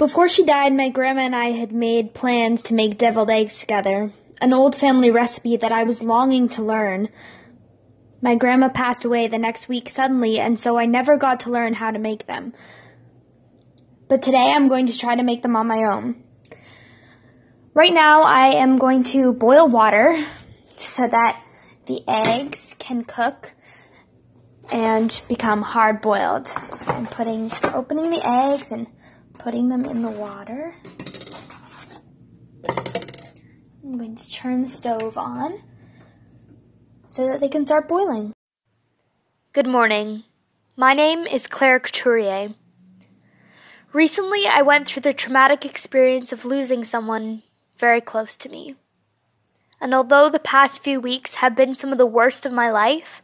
Before she died, my grandma and I had made plans to make deviled eggs together, an old family recipe that I was longing to learn. My grandma passed away the next week suddenly, and so I never got to learn how to make them. But today I'm going to try to make them on my own. Right now, I am going to boil water so that the eggs can cook and become hard boiled. I'm putting, opening the eggs and putting them in the water. I'm going to turn the stove on so that they can start boiling. Good morning. My name is Claire Couturier. Recently, I went through the traumatic experience of losing someone very close to me. And although the past few weeks have been some of the worst of my life,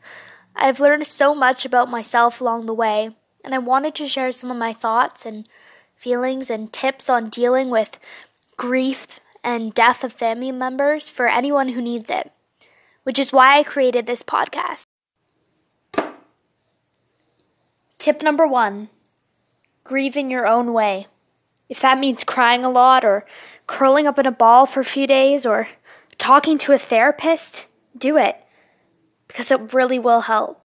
I've learned so much about myself along the way, and I wanted to share some of my thoughts and feelings and tips on dealing with grief and death of family members for anyone who needs it, which is why I created this podcast. Tip number one grieve in your own way. If that means crying a lot or curling up in a ball for a few days or talking to a therapist, do it because it really will help.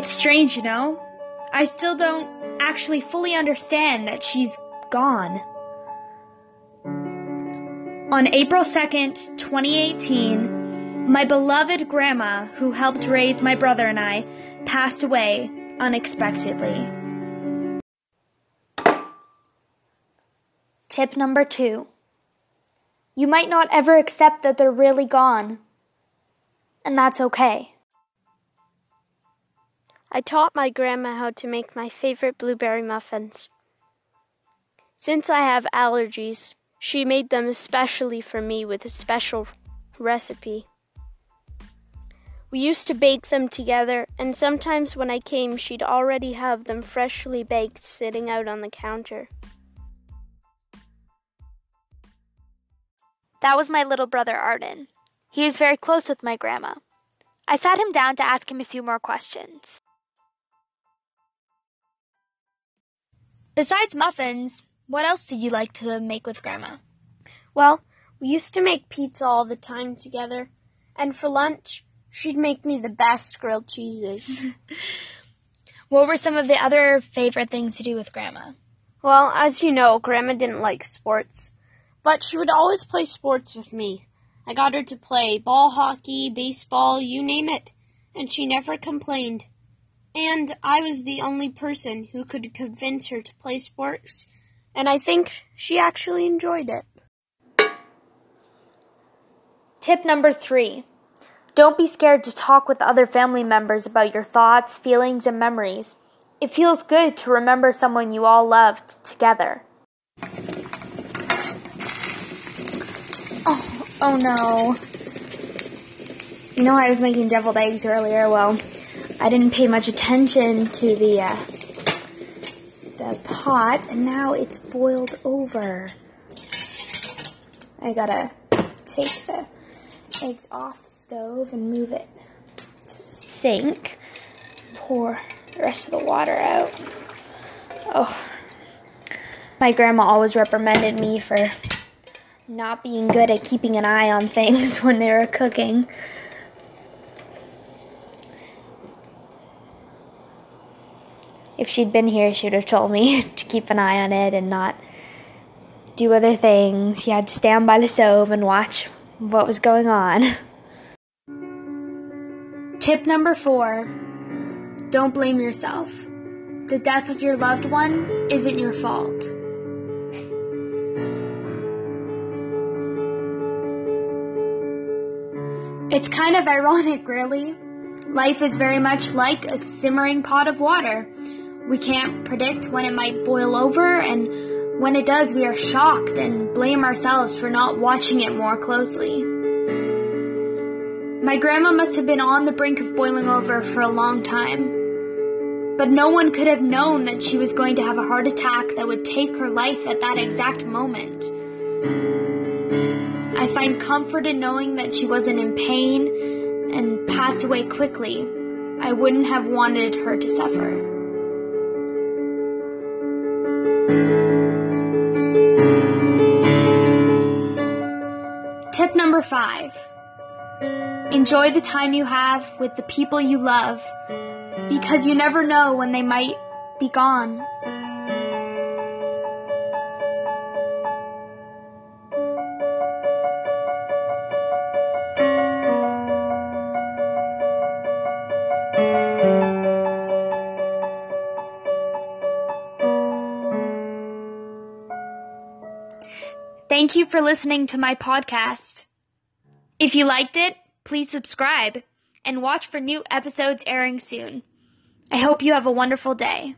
It's strange, you know? I still don't actually fully understand that she's gone. On April 2nd, 2018, my beloved grandma, who helped raise my brother and I, passed away unexpectedly. Tip number two You might not ever accept that they're really gone, and that's okay. I taught my grandma how to make my favorite blueberry muffins. Since I have allergies, she made them especially for me with a special recipe. We used to bake them together, and sometimes when I came, she'd already have them freshly baked sitting out on the counter. That was my little brother Arden. He was very close with my grandma. I sat him down to ask him a few more questions. Besides muffins, what else did you like to make with Grandma? Well, we used to make pizza all the time together, and for lunch, she'd make me the best grilled cheeses. what were some of the other favorite things to do with Grandma? Well, as you know, Grandma didn't like sports, but she would always play sports with me. I got her to play ball hockey, baseball, you name it, and she never complained. And I was the only person who could convince her to play sports, and I think she actually enjoyed it. Tip number three Don't be scared to talk with other family members about your thoughts, feelings, and memories. It feels good to remember someone you all loved together. Oh, oh no. You know, I was making deviled eggs earlier. Well, I didn't pay much attention to the uh, the pot, and now it's boiled over. I gotta take the eggs off the stove and move it to the sink. Pour the rest of the water out. Oh, my grandma always reprimanded me for not being good at keeping an eye on things when they were cooking. If she'd been here, she would have told me to keep an eye on it and not do other things. She had to stand by the stove and watch what was going on. Tip number four don't blame yourself. The death of your loved one isn't your fault. It's kind of ironic, really. Life is very much like a simmering pot of water. We can't predict when it might boil over, and when it does, we are shocked and blame ourselves for not watching it more closely. My grandma must have been on the brink of boiling over for a long time. but no one could have known that she was going to have a heart attack that would take her life at that exact moment. I find comfort in knowing that she wasn't in pain and passed away quickly. I wouldn't have wanted her to suffer. Tip number five enjoy the time you have with the people you love because you never know when they might be gone. You for listening to my podcast. If you liked it, please subscribe and watch for new episodes airing soon. I hope you have a wonderful day.